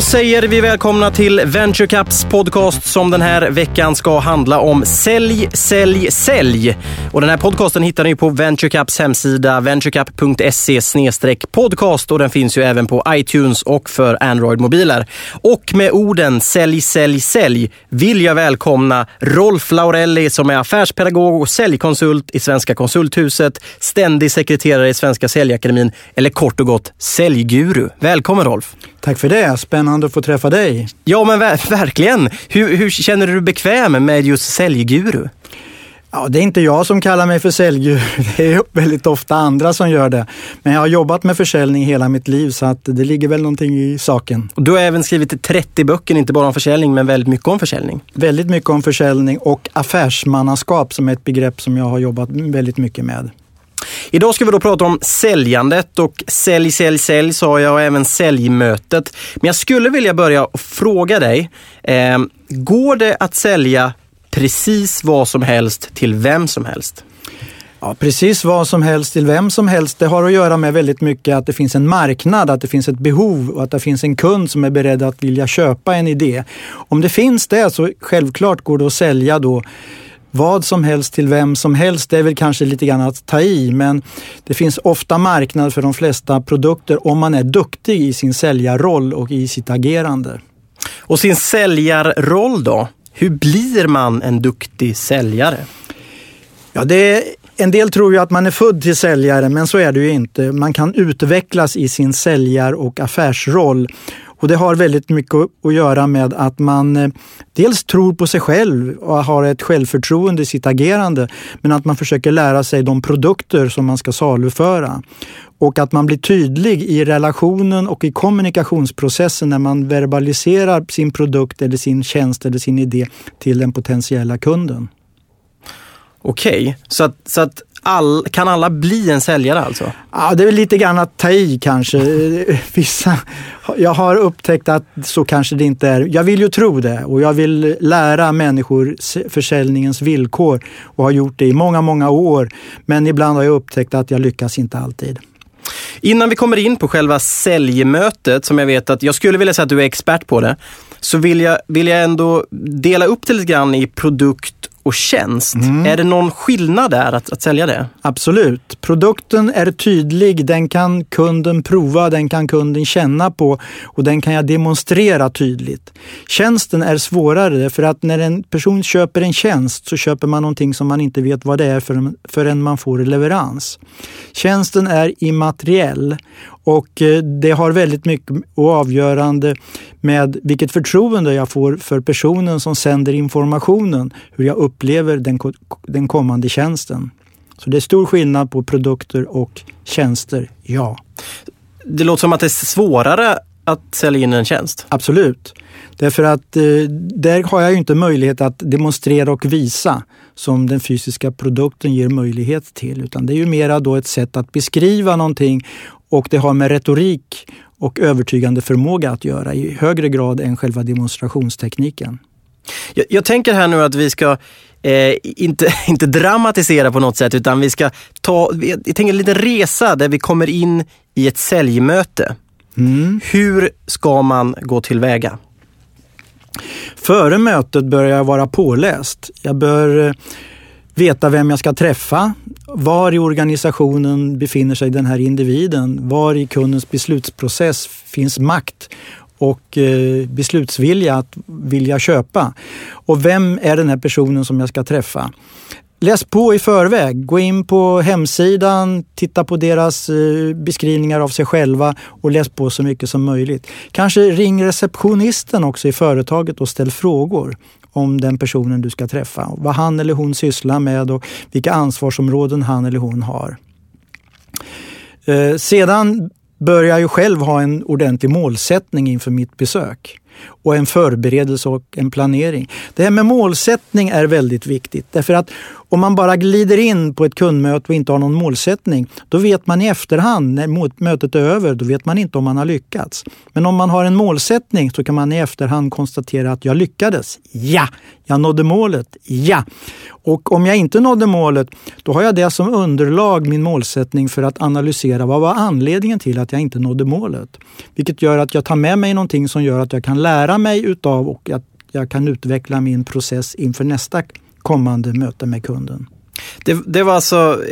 Då säger vi välkomna till Venture Caps podcast som den här veckan ska handla om sälj, sälj, sälj. Och den här podcasten hittar ni på Venture Caps hemsida venturecap.se podcast och den finns ju även på iTunes och för Android-mobiler. Och med orden sälj, sälj, sälj vill jag välkomna Rolf Laurelli som är affärspedagog och säljkonsult i Svenska konsulthuset, ständig sekreterare i Svenska Säljakademin eller kort och gott säljguru. Välkommen Rolf! Tack för det, spännande att få träffa dig. Ja men ver verkligen. Hur, hur känner du dig bekväm med just säljguru? Ja, det är inte jag som kallar mig för säljguru, det är väldigt ofta andra som gör det. Men jag har jobbat med försäljning hela mitt liv så att det ligger väl någonting i saken. Och du har även skrivit 30 böcker, inte bara om försäljning men väldigt mycket om försäljning. Väldigt mycket om försäljning och affärsmannaskap som är ett begrepp som jag har jobbat väldigt mycket med. Idag ska vi då prata om säljandet och sälj, sälj, sälj sa jag och även säljmötet. Men jag skulle vilja börja och fråga dig, eh, går det att sälja precis vad som helst till vem som helst? Ja, precis vad som helst till vem som helst. Det har att göra med väldigt mycket att det finns en marknad, att det finns ett behov och att det finns en kund som är beredd att vilja köpa en idé. Om det finns det så självklart går det att sälja då vad som helst till vem som helst, det är väl kanske lite grann att ta i, men det finns ofta marknad för de flesta produkter om man är duktig i sin säljarroll och i sitt agerande. Och sin säljarroll då? Hur blir man en duktig säljare? Ja, det är, en del tror ju att man är född till säljare, men så är det ju inte. Man kan utvecklas i sin säljar och affärsroll. Och det har väldigt mycket att göra med att man eh, dels tror på sig själv och har ett självförtroende i sitt agerande, men att man försöker lära sig de produkter som man ska saluföra. Och att man blir tydlig i relationen och i kommunikationsprocessen när man verbaliserar sin produkt eller sin tjänst eller sin idé till den potentiella kunden. Okej, okay. så, att, så att all, kan alla bli en säljare alltså? Ja, det är väl lite grann att ta i kanske. Vissa, jag har upptäckt att så kanske det inte är. Jag vill ju tro det och jag vill lära människor försäljningens villkor och har gjort det i många, många år. Men ibland har jag upptäckt att jag lyckas inte alltid. Innan vi kommer in på själva säljmötet, som jag vet att jag skulle vilja säga att du är expert på det, så vill jag, vill jag ändå dela upp det lite grann i produkt och tjänst. Mm. Är det någon skillnad där att, att sälja det? Absolut. Produkten är tydlig, den kan kunden prova, den kan kunden känna på och den kan jag demonstrera tydligt. Tjänsten är svårare för att när en person köper en tjänst så köper man någonting som man inte vet vad det är förrän man får leverans. Tjänsten är immateriell och eh, det har väldigt mycket och avgörande med vilket förtroende jag får för personen som sänder informationen, hur jag upplever den, den kommande tjänsten. Så det är stor skillnad på produkter och tjänster, ja. Det låter som att det är svårare att sälja in en tjänst? Absolut. Därför att eh, där har jag ju inte möjlighet att demonstrera och visa som den fysiska produkten ger möjlighet till. Utan det är ju mera då ett sätt att beskriva någonting och det har med retorik och övertygande förmåga att göra i högre grad än själva demonstrationstekniken. Jag, jag tänker här nu att vi ska eh, inte, inte dramatisera på något sätt utan vi ska ta jag tänker en liten resa där vi kommer in i ett säljmöte. Mm. Hur ska man gå tillväga? Före mötet bör jag vara påläst. Jag bör eh, veta vem jag ska träffa, var i organisationen befinner sig den här individen, var i kundens beslutsprocess finns makt och eh, beslutsvilja att vilja köpa. Och vem är den här personen som jag ska träffa? Läs på i förväg. Gå in på hemsidan, titta på deras eh, beskrivningar av sig själva och läs på så mycket som möjligt. Kanske ring receptionisten också i företaget och ställ frågor om den personen du ska träffa. Vad han eller hon sysslar med och vilka ansvarsområden han eller hon har. Eh, sedan bör jag ju själv ha en ordentlig målsättning inför mitt besök och en förberedelse och en planering. Det här med målsättning är väldigt viktigt därför att om man bara glider in på ett kundmöte och inte har någon målsättning, då vet man i efterhand när mötet är över, då vet man inte om man har lyckats. Men om man har en målsättning så kan man i efterhand konstatera att jag lyckades. Ja, jag nådde målet. Ja. Och om jag inte nådde målet, då har jag det som underlag, min målsättning, för att analysera vad var anledningen till att jag inte nådde målet. Vilket gör att jag tar med mig någonting som gör att jag kan lära mig utav och att jag kan utveckla min process inför nästa kommande möte med kunden. Det, det, var alltså,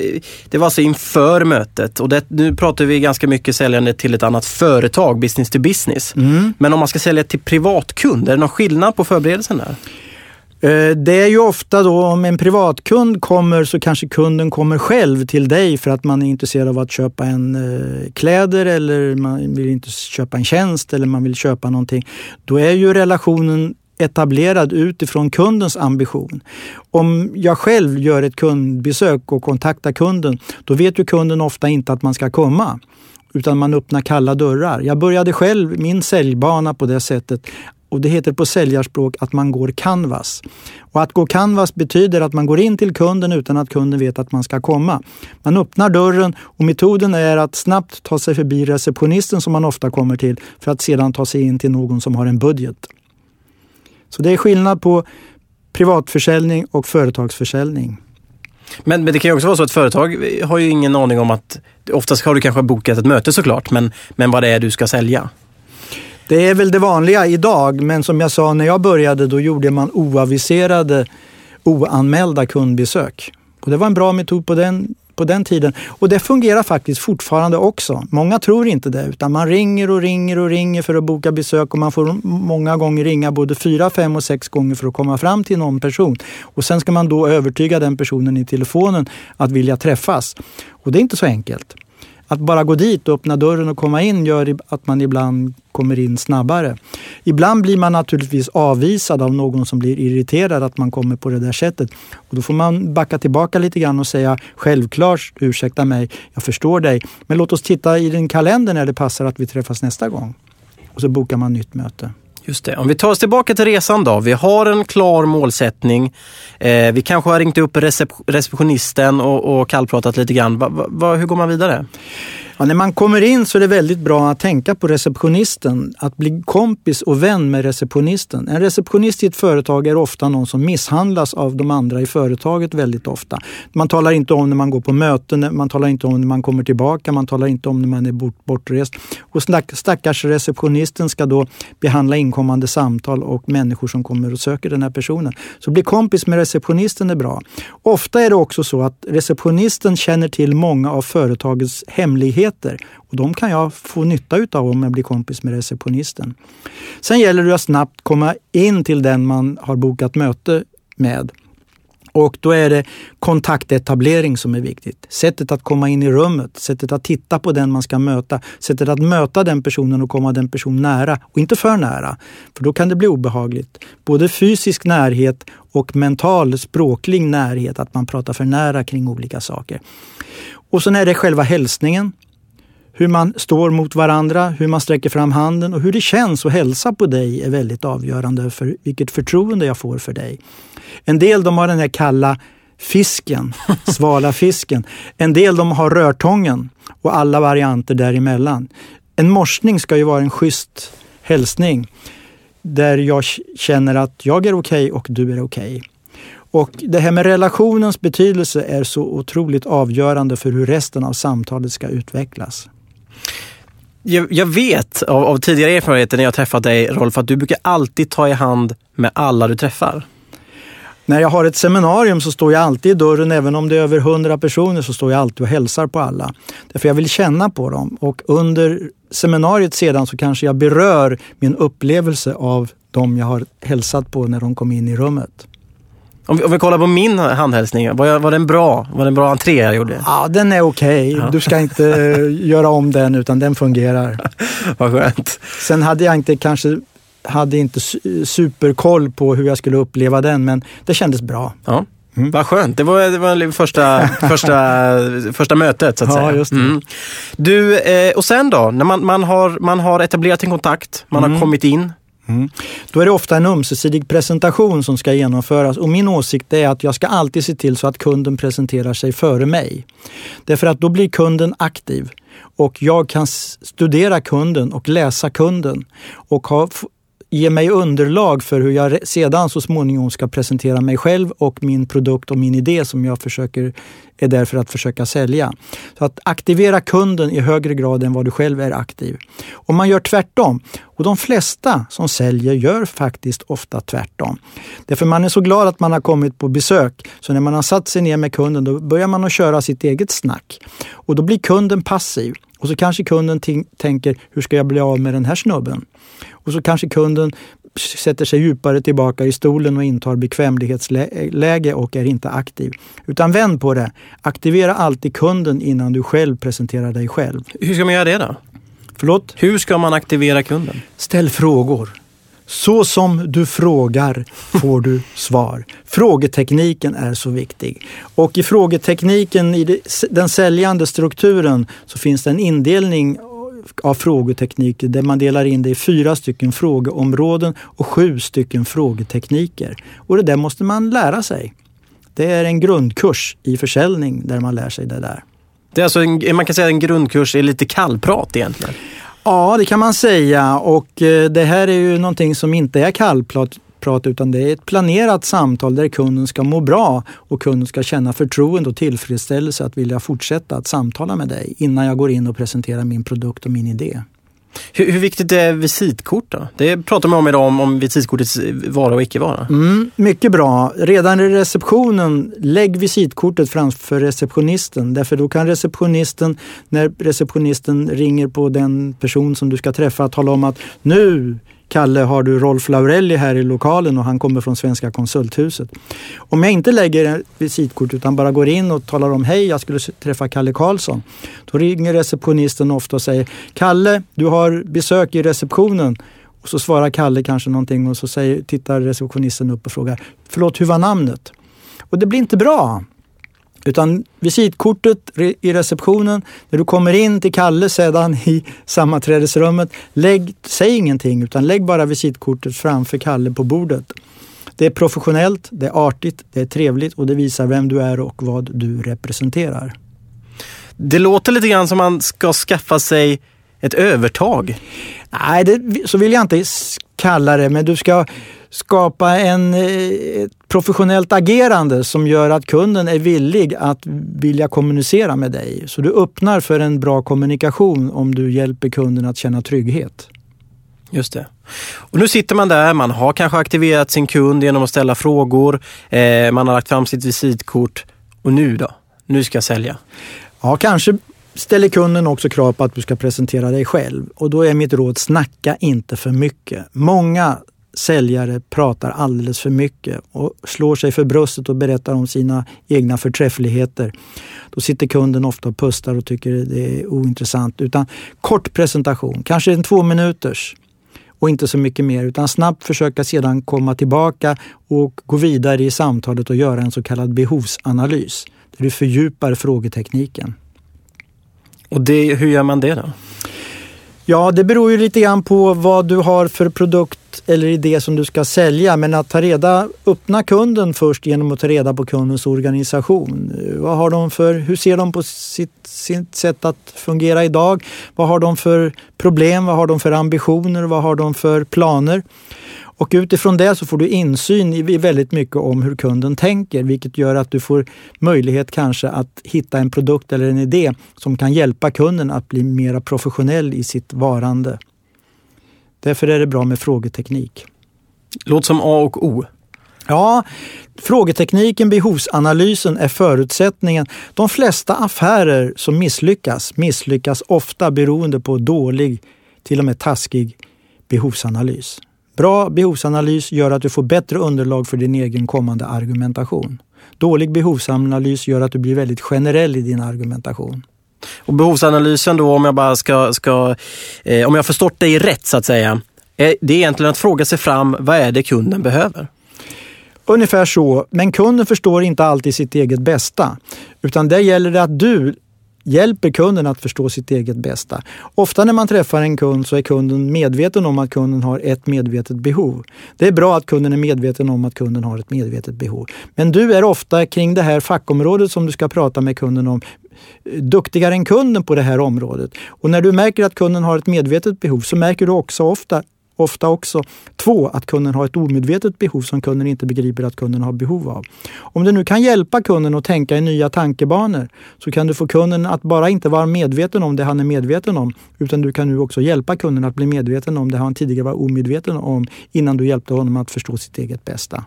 det var alltså inför mötet och det, nu pratar vi ganska mycket säljande till ett annat företag, business to business. Mm. Men om man ska sälja till privatkund, är det någon skillnad på förberedelsen där? Eh, det är ju ofta då om en privatkund kommer så kanske kunden kommer själv till dig för att man är intresserad av att köpa en eh, kläder eller man vill inte köpa en tjänst eller man vill köpa någonting. Då är ju relationen etablerad utifrån kundens ambition. Om jag själv gör ett kundbesök och kontaktar kunden, då vet ju kunden ofta inte att man ska komma utan man öppnar kalla dörrar. Jag började själv min säljbana på det sättet och det heter på säljarspråk att man går canvas. Och att gå canvas betyder att man går in till kunden utan att kunden vet att man ska komma. Man öppnar dörren och metoden är att snabbt ta sig förbi receptionisten som man ofta kommer till för att sedan ta sig in till någon som har en budget. Så det är skillnad på privatförsäljning och företagsförsäljning. Men, men det kan ju också vara så att företag har ju ingen aning om att, oftast har du kanske bokat ett möte såklart, men, men vad det är du ska sälja. Det är väl det vanliga idag, men som jag sa när jag började då gjorde man oaviserade, oanmälda kundbesök. Och det var en bra metod på den på den tiden. Och det fungerar faktiskt fortfarande också. Många tror inte det, utan man ringer och ringer och ringer för att boka besök och man får många gånger ringa både fyra, fem och sex gånger för att komma fram till någon person. Och sen ska man då övertyga den personen i telefonen att vilja träffas. Och det är inte så enkelt. Att bara gå dit och öppna dörren och komma in gör att man ibland kommer in snabbare. Ibland blir man naturligtvis avvisad av någon som blir irriterad att man kommer på det där sättet. Och då får man backa tillbaka lite grann och säga självklart, ursäkta mig, jag förstår dig. Men låt oss titta i din kalender när det passar att vi träffas nästa gång. Och så bokar man nytt möte. Just det. Om vi tar oss tillbaka till resan då. Vi har en klar målsättning. Eh, vi kanske har ringt upp recep receptionisten och, och kallpratat lite grann. Va, va, hur går man vidare? Ja, när man kommer in så är det väldigt bra att tänka på receptionisten. Att bli kompis och vän med receptionisten. En receptionist i ett företag är ofta någon som misshandlas av de andra i företaget väldigt ofta. Man talar inte om när man går på möten, man talar inte om när man kommer tillbaka, man talar inte om när man är bort, bortrest. Och stackars receptionisten ska då behandla inkommande samtal och människor som kommer och söker den här personen. Så bli kompis med receptionisten är bra. Ofta är det också så att receptionisten känner till många av företagets hemligheter aktiviteter. Och de kan jag få nytta utav om jag blir kompis med receptionisten. Sen gäller det att snabbt komma in till den man har bokat möte med. Och då är det kontaktetablering som är viktigt. Sättet att komma in i rummet, sättet att titta på den man ska möta, sättet att möta den personen och komma den personen nära och inte för nära. För då kan det bli obehagligt. Både fysisk närhet och mental språklig närhet, att man pratar för nära kring olika saker. Och sen är det själva hälsningen hur man står mot varandra, hur man sträcker fram handen och hur det känns att hälsa på dig är väldigt avgörande för vilket förtroende jag får för dig. En del de har den här kalla fisken, svala fisken. En del de har rörtången och alla varianter däremellan. En morsning ska ju vara en schysst hälsning där jag känner att jag är okej okay och du är okej. Okay. Och det här med relationens betydelse är så otroligt avgörande för hur resten av samtalet ska utvecklas. Jag, jag vet av, av, tidigare erfarenheter när jag träffat dig Rolf att du brukar alltid ta i hand med alla du träffar. När jag har ett seminarium så står jag alltid i dörren, även om det är över hundra personer så står jag alltid och hälsar på alla. Därför jag vill känna på dem och under seminariet sedan så kanske jag berör min upplevelse av dem jag har hälsat på när de kom in i rummet. Om vi, om vi kollar på min handhälsning, var, var den bra? Var det en bra entré jag gjorde? Ja, den är okej. Okay. Ja. Du ska inte göra om den utan den fungerar. Vad skönt. Sen hade jag inte kanske hade inte superkoll på hur jag skulle uppleva den, men det kändes bra. Ja. Mm. Vad skönt. Det var, det var första, första, första mötet så att ja, säga. Just mm. Du, eh, och sen då? När man, man, har, man har etablerat en kontakt, man mm. har kommit in. Mm. Då är det ofta en ömsesidig presentation som ska genomföras och min åsikt är att jag ska alltid se till så att kunden presenterar sig före mig. Därför att då blir kunden aktiv och jag kan studera kunden och läsa kunden och ha, ge mig underlag för hur jag sedan så småningom ska presentera mig själv och min produkt och min idé som jag försöker, är där för att försöka sälja. Så att aktivera kunden i högre grad än vad du själv är aktiv. Om man gör tvärtom, och de flesta som säljer gör faktiskt ofta tvärtom. Därför man är så glad att man har kommit på besök, så när man har satt sig ner med kunden då börjar man att köra sitt eget snack. Och då blir kunden passiv. Och så kanske kunden tänker, hur ska jag bli av med den här snubben? Och så kanske kunden sätter sig djupare tillbaka i stolen och intar bekvämlighetsläge och är inte aktiv. Utan vänd på det. Aktivera alltid kunden innan du själv presenterar dig själv. Hur ska man göra det då? Förlåt? Hur ska man aktivera kunden? Ställ frågor. Så som du frågar får du svar. Frågetekniken är så viktig. Och i frågetekniken, i den säljande strukturen, så finns det en indelning av frågetekniker där man delar in det i fyra stycken frågeområden och sju stycken frågetekniker. Och det där måste man lära sig. Det är en grundkurs i försäljning där man lär sig det där. Det är alltså en, man kan säga att en grundkurs är lite kallprat egentligen? Ja, det kan man säga och eh, det här är ju någonting som inte är kallprat utan det är ett planerat samtal där kunden ska må bra och kunden ska känna förtroende och tillfredsställelse att vilja fortsätta att samtala med dig innan jag går in och presenterar min produkt och min idé. Hur, hur, viktigt är visitkort då? Det pratar man om idag om, om visitkortets vara och icke vara. Mm, mycket bra. Redan i receptionen, lägg visitkortet framför receptionisten. Därför då kan receptionisten, när receptionisten ringer på den person som du ska träffa, tala om att nu Kalle, har du Rolf Laurelli här i lokalen och han kommer från Svenska konsulthuset. Om jag inte lägger visitkort utan bara går in och talar om hej, jag skulle träffa Kalle Karlsson. Då ringer receptionisten ofta och säger Kalle, du har besök i receptionen. Och så svarar Kalle kanske någonting och så säger, tittar receptionisten upp och frågar Förlåt, hur var namnet? Och det blir inte bra. Utan visitkortet i receptionen, när du kommer in till Kalle sedan i sammanträdesrummet, lägg, säg ingenting utan lägg bara visitkortet framför Kalle på bordet. Det är professionellt, det är artigt, det är trevligt och det visar vem du är och vad du representerar. Det låter lite grann som man ska skaffa sig ett övertag. Nej, det, så vill jag inte kalla det, men du ska skapa en, eh, ett professionellt agerande som gör att kunden är villig att vilja kommunicera med dig. Så du öppnar för en bra kommunikation om du hjälper kunden att känna trygghet. Just det. Och nu sitter man där, man har kanske aktiverat sin kund genom att ställa frågor, eh, man har lagt fram sitt visitkort och nu då? Nu ska jag sälja. Ja, kanske ställer kunden också krav på att du ska presentera dig själv. Och då är mitt råd, snacka inte för mycket. Många säljare pratar alldeles för mycket och slår sig för bröstet och berättar om sina egna förträffligheter. Då sitter kunden ofta och pustar och tycker det är ointressant. Utan kort presentation, kanske en två minuters och inte så mycket mer utan snabbt försöka sedan komma tillbaka och gå vidare i samtalet och göra en så kallad behovsanalys där du fördjupar frågetekniken. Och det, hur gör man det då? Ja, det beror ju lite grann på vad du har för produkt eller idé som du ska sälja. Men att ta reda, öppna kunden först genom att ta reda på kundens organisation. Vad har de för, hur ser de på sitt, sitt sätt att fungera idag? Vad har de för problem? Vad har de för ambitioner? Vad har de för planer? Och utifrån det så får du insyn i väldigt mycket om hur kunden tänker, vilket gör att du får möjlighet kanske att hitta en produkt eller en idé som kan hjälpa kunden att bli mer professionell i sitt varande. Därför är det bra med frågeteknik. Låter som A och O. Ja, frågetekniken, behovsanalysen är förutsättningen. De flesta affärer som misslyckas, misslyckas ofta beroende på dålig, till och med taskig behovsanalys. Bra behovsanalys gör att du får bättre underlag för din egen kommande argumentation. Dålig behovsanalys gör att du blir väldigt generell i din argumentation. Och behovsanalysen då, om jag bara ska, ska eh, om jag förstått dig rätt så att säga, är det är egentligen att fråga sig fram, vad är det kunden behöver? Ungefär så, men kunden förstår inte alltid sitt eget bästa. Utan där gäller det att du hjälper kunden att förstå sitt eget bästa. Ofta när man träffar en kund så är kunden medveten om att kunden har ett medvetet behov. Det är bra att kunden är medveten om att kunden har ett medvetet behov. Men du är ofta kring det här fackområdet som du ska prata med kunden om duktigare än kunden på det här området. Och när du märker att kunden har ett medvetet behov så märker du också ofta ofta också. Två, att kunden har ett omedvetet behov som kunden inte begriper att kunden har behov av. Om du nu kan hjälpa kunden att tänka i nya tankebanor så kan du få kunden att bara inte vara medveten om det han är medveten om utan du kan nu också hjälpa kunden att bli medveten om det han tidigare var omedveten om innan du hjälpte honom att förstå sitt eget bästa.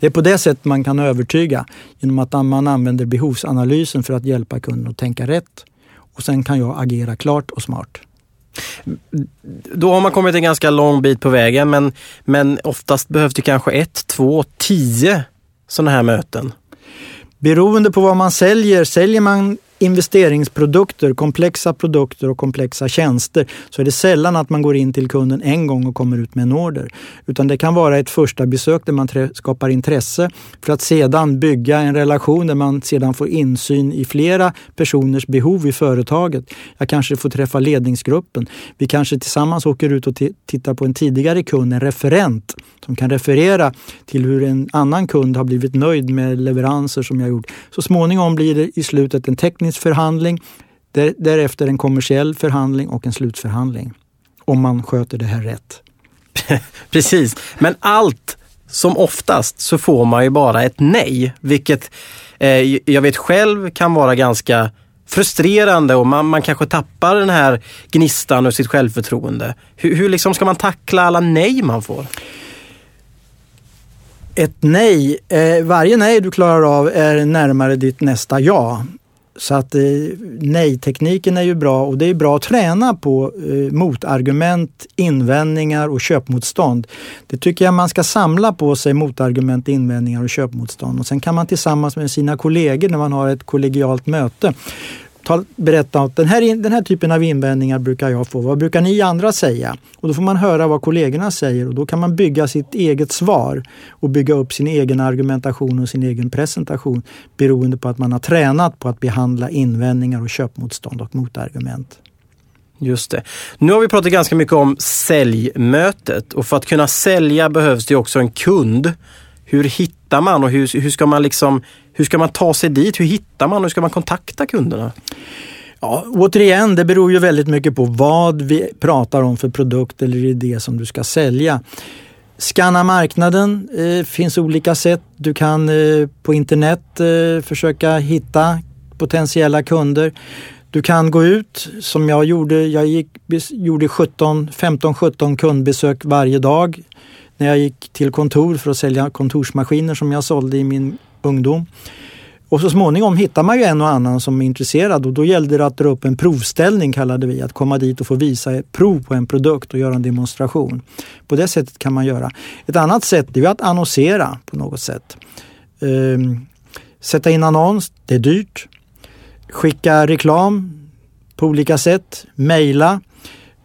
Det är på det sättet man kan övertyga genom att man använder behovsanalysen för att hjälpa kunden att tänka rätt. Och sen kan jag agera klart och smart. Då har man kommit en ganska lång bit på vägen men, men oftast behövs det kanske ett, två, tio sådana här möten. Beroende på vad man säljer, säljer man investeringsprodukter, komplexa produkter och komplexa tjänster så är det sällan att man går in till kunden en gång och kommer ut med en order. Utan det kan vara ett första besök där man skapar intresse för att sedan bygga en relation där man sedan får insyn i flera personers behov i företaget. Jag kanske får träffa ledningsgruppen. Vi kanske tillsammans åker ut och tittar på en tidigare kund, en referent som kan referera till hur en annan kund har blivit nöjd med leveranser som jag gjort. Så småningom blir det i slutet en teknisk förhandling, därefter en kommersiell förhandling och en slutförhandling. Om man sköter det här rätt. Precis, men allt som oftast så får man ju bara ett nej, vilket eh, jag vet själv kan vara ganska frustrerande och man, man kanske tappar den här gnistan och sitt självförtroende. Hur, hur liksom ska man tackla alla nej man får? ett nej, eh, varje nej du klarar av är närmare ditt nästa ja. Så att eh, nej-tekniken är ju bra och det är bra att träna på eh, motargument, invändningar och köpmotstånd. Det tycker jag man ska samla på sig, motargument, invändningar och köpmotstånd. Och sen kan man tillsammans med sina kollegor när man har ett kollegialt möte ta, berätta att den här, den här typen av invändningar brukar jag få. Vad brukar ni andra säga? Och då får man höra vad kollegorna säger och då kan man bygga sitt eget svar och bygga upp sin egen argumentation och sin egen presentation beroende på att man har tränat på att behandla invändningar och köpmotstånd och motargument. Just det. Nu har vi pratat ganska mycket om säljmötet och för att kunna sälja behövs det också en kund. Hur hittar man och hur, hur ska man liksom hur ska man ta sig dit? Hur hittar man? och Hur ska man kontakta kunderna? Ja, återigen, det beror ju väldigt mycket på vad vi pratar om för produkt eller idé som du ska sälja. Scanna marknaden, eh, finns olika sätt. Du kan eh, på internet eh, försöka hitta potentiella kunder. Du kan gå ut som jag gjorde. Jag gick, gjorde 15-17 kundbesök varje dag när jag gick till kontor för att sälja kontorsmaskiner som jag sålde i min ungdom. Och så småningom hittar man ju en och annan som är intresserad och då gällde det att dra upp en provställning kallade vi, att komma dit och få visa prov på en produkt och göra en demonstration. På det sättet kan man göra. Ett annat sätt är att annonsera på något sätt. Ehm, sätta in annons, det är dyrt. Skicka reklam på olika sätt, mejla.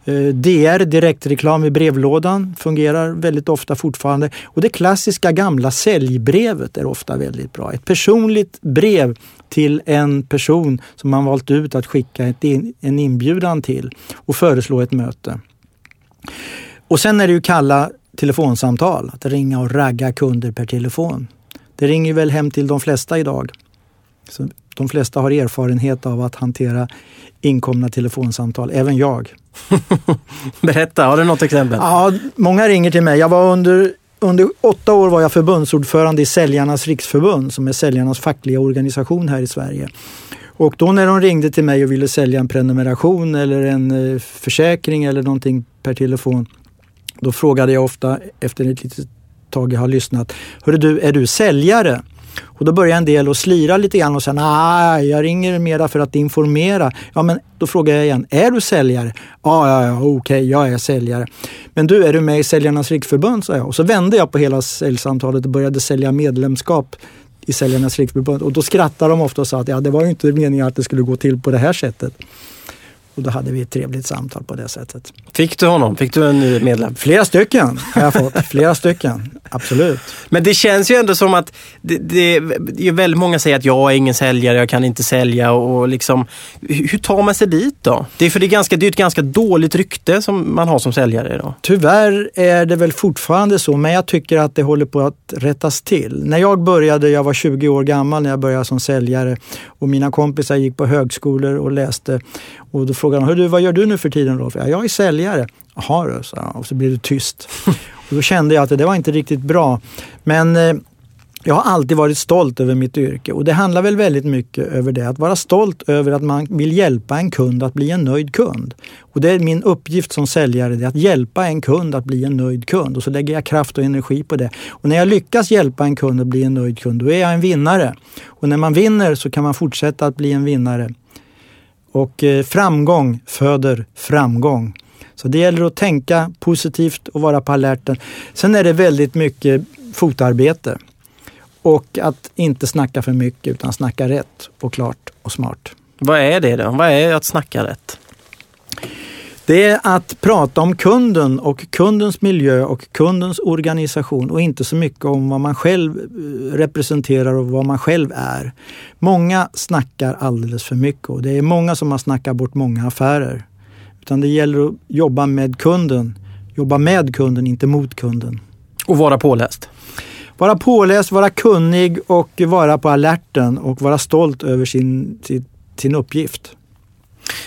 Eh, DR, direktreklam i brevlådan, fungerar väldigt ofta fortfarande. Och det klassiska gamla säljbrevet är ofta väldigt bra. Ett personligt brev till en person som man valt ut att skicka in, en inbjudan till och föreslå ett möte. Och sen är det ju kalla telefonsamtal, att ringa och ragga kunder per telefon. Det ringer väl hem till de flesta idag. Så de flesta har erfarenhet av att hantera inkomna telefonsamtal, även jag. Berätta, har du något exempel? Ja, många ringer till mig. Jag var under, under åtta år var jag förbundsordförande i Säljarnas riksförbund som är säljarnas fackliga organisation här i Sverige. Och då när de ringde till mig och ville sälja en prenumeration eller en eh, försäkring eller någonting per telefon, då frågade jag ofta efter ett litet tag jag har lyssnat, Hörru du, är du säljare? Och då börjar en del att slira lite grann och säga nej, jag ringer mera för att informera. Ja, men då frågar jag igen, är du säljare? Ja, ja, ja, okej, okay, jag är säljare. Men du, är du med i Säljarnas riksförbund? sa jag. Och så vände jag på hela säljsamtalet och började sälja medlemskap i Säljarnas riksförbund. Och då skrattade de ofta och sa att ja, det var ju inte meningen att det skulle gå till på det här sättet. Och då hade vi ett trevligt samtal på det sättet. Fick du honom? Fick du en ny medlem? Flera stycken har jag fått. Flera stycken, absolut. Men det känns ju ändå som att det, det, är väldigt många säger att jag är ingen säljare, jag kan inte sälja och liksom hur tar man sig dit då? Det är för det är, ganska, det är ett ganska dåligt rykte som man har som säljare idag. Tyvärr är det väl fortfarande så, men jag tycker att det håller på att rättas till. När jag började, jag var 20 år gammal när jag började som säljare och mina kompisar gick på högskolor och läste och då frågade de, du, vad gör du nu för tiden Rolf? Ja, jag är säljare. Jaha du, så, och så blev det tyst. och då kände jag att det var inte riktigt bra. Men eh, jag har alltid varit stolt över mitt yrke och det handlar väl väldigt mycket över det. Att vara stolt över att man vill hjälpa en kund att bli en nöjd kund. Och det är min uppgift som säljare, det att hjälpa en kund att bli en nöjd kund. Och så lägger jag kraft och energi på det. Och när jag lyckas hjälpa en kund att bli en nöjd kund, då är jag en vinnare. Och när man vinner så kan man fortsätta att bli en vinnare. Och eh, framgång föder framgång. Så det gäller att tänka positivt och vara på alerten. Sen är det väldigt mycket fotarbete. Och att inte snacka för mycket utan snacka rätt och klart och smart. Vad är det då? Vad är att snacka rätt? Det är att prata om kunden och kundens miljö och kundens organisation och inte så mycket om vad man själv eh, representerar och vad man själv är. Många snackar alldeles för mycket och det är många som har snackat bort många affärer. Utan det gäller att jobba med kunden, jobba med kunden, inte mot kunden. Och vara påläst? Vara påläst, vara kunnig och vara på alerten och vara stolt över sin, sin, sin uppgift.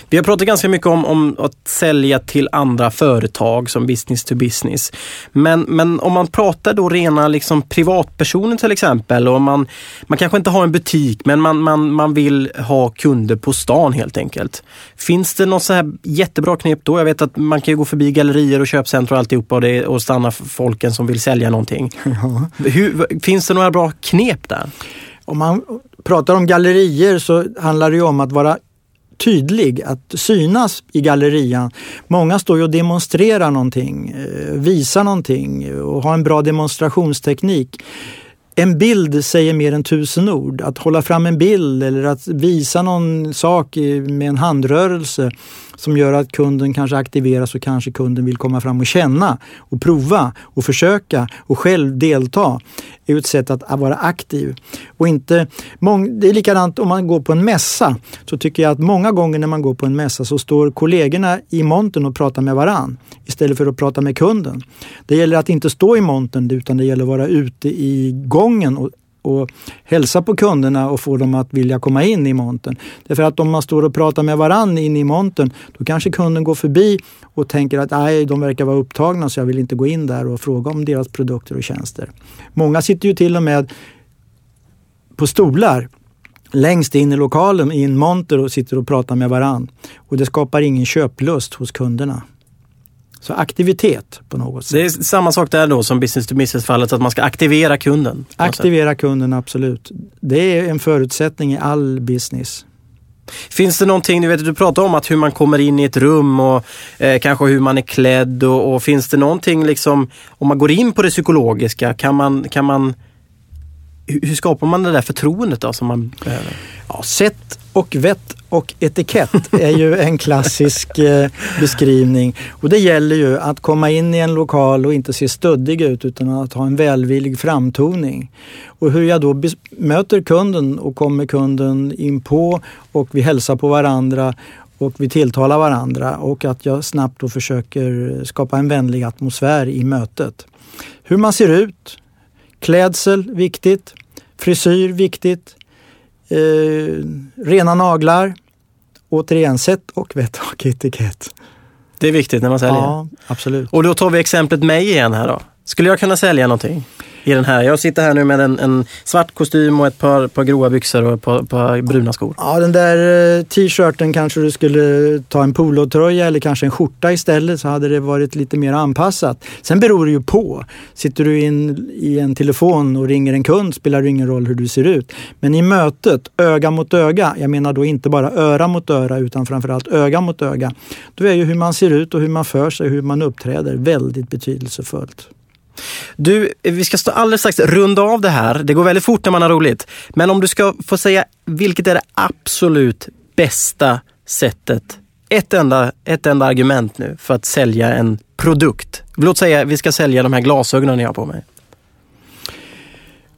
Vi har pratat ganska mycket om, om att sälja till andra företag som business to business. Men, men om man pratar då rena liksom privatpersoner till exempel och man, man kanske inte har en butik men man, man, man vill ha kunder på stan helt enkelt. Finns det något så här jättebra knep då? Jag vet att man kan gå förbi gallerier och köpcentrum och alltihopa och, det, och stanna folken som vill sälja någonting. Ja. Hur, finns det några bra knep där? Om man pratar om gallerier så handlar det om att vara tydlig, att synas i gallerian. Många står ju och demonstrerar någonting, eh, visar någonting och har en bra demonstrationsteknik. En bild säger mer än tusen ord. Att hålla fram en bild eller att visa någon sak med en handrörelse som gör att kunden kanske aktiveras och kanske kunden vill komma fram och känna och prova och försöka och själv delta är ett sätt att vara aktiv. Och inte, det är likadant om man går på en mässa. Så tycker jag att många gånger när man går på en mässa så står kollegorna i montern och pratar med varann istället för att prata med kunden. Det gäller att inte stå i montern utan det gäller att vara ute i gången och och hälsa på kunderna och få dem att vilja komma in i montern. Därför att om man står och pratar med varann in i montern, då kanske kunden går förbi och tänker att nej, de verkar vara upptagna så jag vill inte gå in där och fråga om deras produkter och tjänster. Många sitter ju till och med på stolar längst in i lokalen i en monter och sitter och pratar med varann. Och det skapar ingen köplust hos kunderna. Så aktivitet på något sätt. Det är samma sak där då som business to business fallet, att man ska aktivera kunden. Aktivera kunden, absolut. Det är en förutsättning i all business. Finns det någonting, du vet du pratar om att hur man kommer in i ett rum och eh, kanske hur man är klädd och, och, finns det någonting liksom, om man går in på det psykologiska, kan man, kan man hur skapar man det där förtroendet då som man behöver? Ja, sätt och vett och etikett är ju en klassisk eh, beskrivning. Och det gäller ju att komma in i en lokal och inte se stöddig ut utan att ha en välvillig framtoning. Och hur jag då möter kunden och kommer kunden in på och vi hälsar på varandra och vi tilltalar varandra och att jag snabbt då försöker skapa en vänlig atmosfär i mötet. Hur man ser ut, klädsel viktigt, frisyr viktigt, eh, rena naglar. Återigen, sätt och vett och etikett. Det är viktigt när man säljer? Ja, absolut. Och då tar vi exemplet mig igen här då. Skulle jag kunna sälja någonting? I den här. Jag sitter här nu med en, en svart kostym och ett par, par gråa byxor och ett par, par bruna skor. Ja, den där eh, t-shirten kanske du skulle ta en polotröja eller kanske en skjorta istället så hade det varit lite mer anpassat. Sen beror det ju på. Sitter du in i en telefon och ringer en kund spelar det ingen roll hur du ser ut. Men i mötet, öga mot öga, jag menar då inte bara öra mot öra utan framförallt öga mot öga. Då är ju hur man ser ut och hur man för sig, hur man uppträder väldigt betydelsefullt. Du, vi ska stå alldeles strax runda av det här. Det går väldigt fort när man har roligt. Men om du ska få säga vilket är det absolut bästa sättet ett enda, ett enda argument nu för att sälja en produkt. Låt säga vi ska sälja de här glasögonen jag har på mig.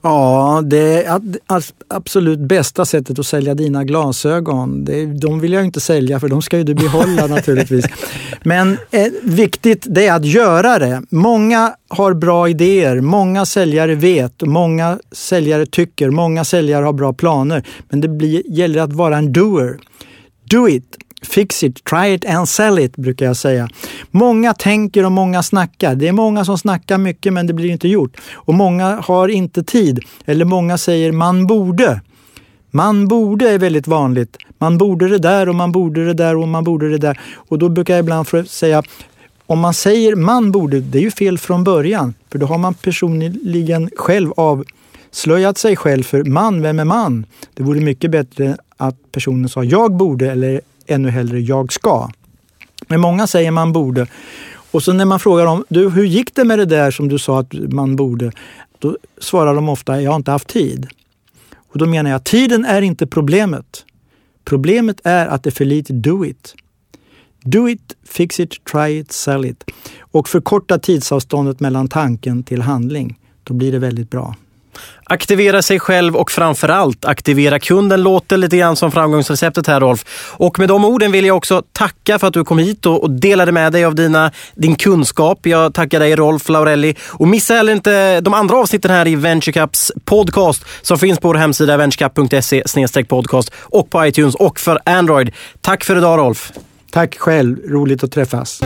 Ja, det är absolut bästa sättet att sälja dina glasögon. Det, de vill jag inte sälja för de ska ju du behålla naturligtvis. Men eh, viktigt det är att göra det. Många har bra idéer, många säljare vet, många säljare tycker, många säljare har bra planer. Men det blir, gäller att vara en doer. Do it! Fix it, try it and sell it brukar jag säga. Många tänker och många snackar. Det är många som snackar mycket men det blir inte gjort. Och många har inte tid. Eller många säger man borde. Man borde är väldigt vanligt. Man borde det där och man borde det där och man borde det där. Och då brukar jag ibland säga om man säger man borde, det är ju fel från början. För då har man personligen själv avslöjat sig själv för man, vem är man? Det vore mycket bättre att personen sa jag borde eller ännu hellre jag ska. Men många säger man borde. Och så när man frågar dem, du hur gick det med det där som du sa att man borde? Då svarar de ofta, jag har inte haft tid. Och då menar jag, tiden är inte problemet. Problemet är att det är för lite do it. Do it, fix it, try it, sell it. Och förkorta tidsavståndet mellan tanken till handling. Då blir det väldigt bra. Aktivera sig själv och framförallt aktivera kunden låter lite grann som framgångsreceptet här Rolf. Och med de orden vill jag också tacka för att du kom hit och, delade med dig av dina, din kunskap. Jag tackar dig Rolf Laurelli. Och missa heller inte de andra avsnitten här i VentureCaps podcast som finns på vår hemsida venturecap.se podcast och på iTunes och för Android. Tack för idag Rolf. Tack själv, roligt att träffas.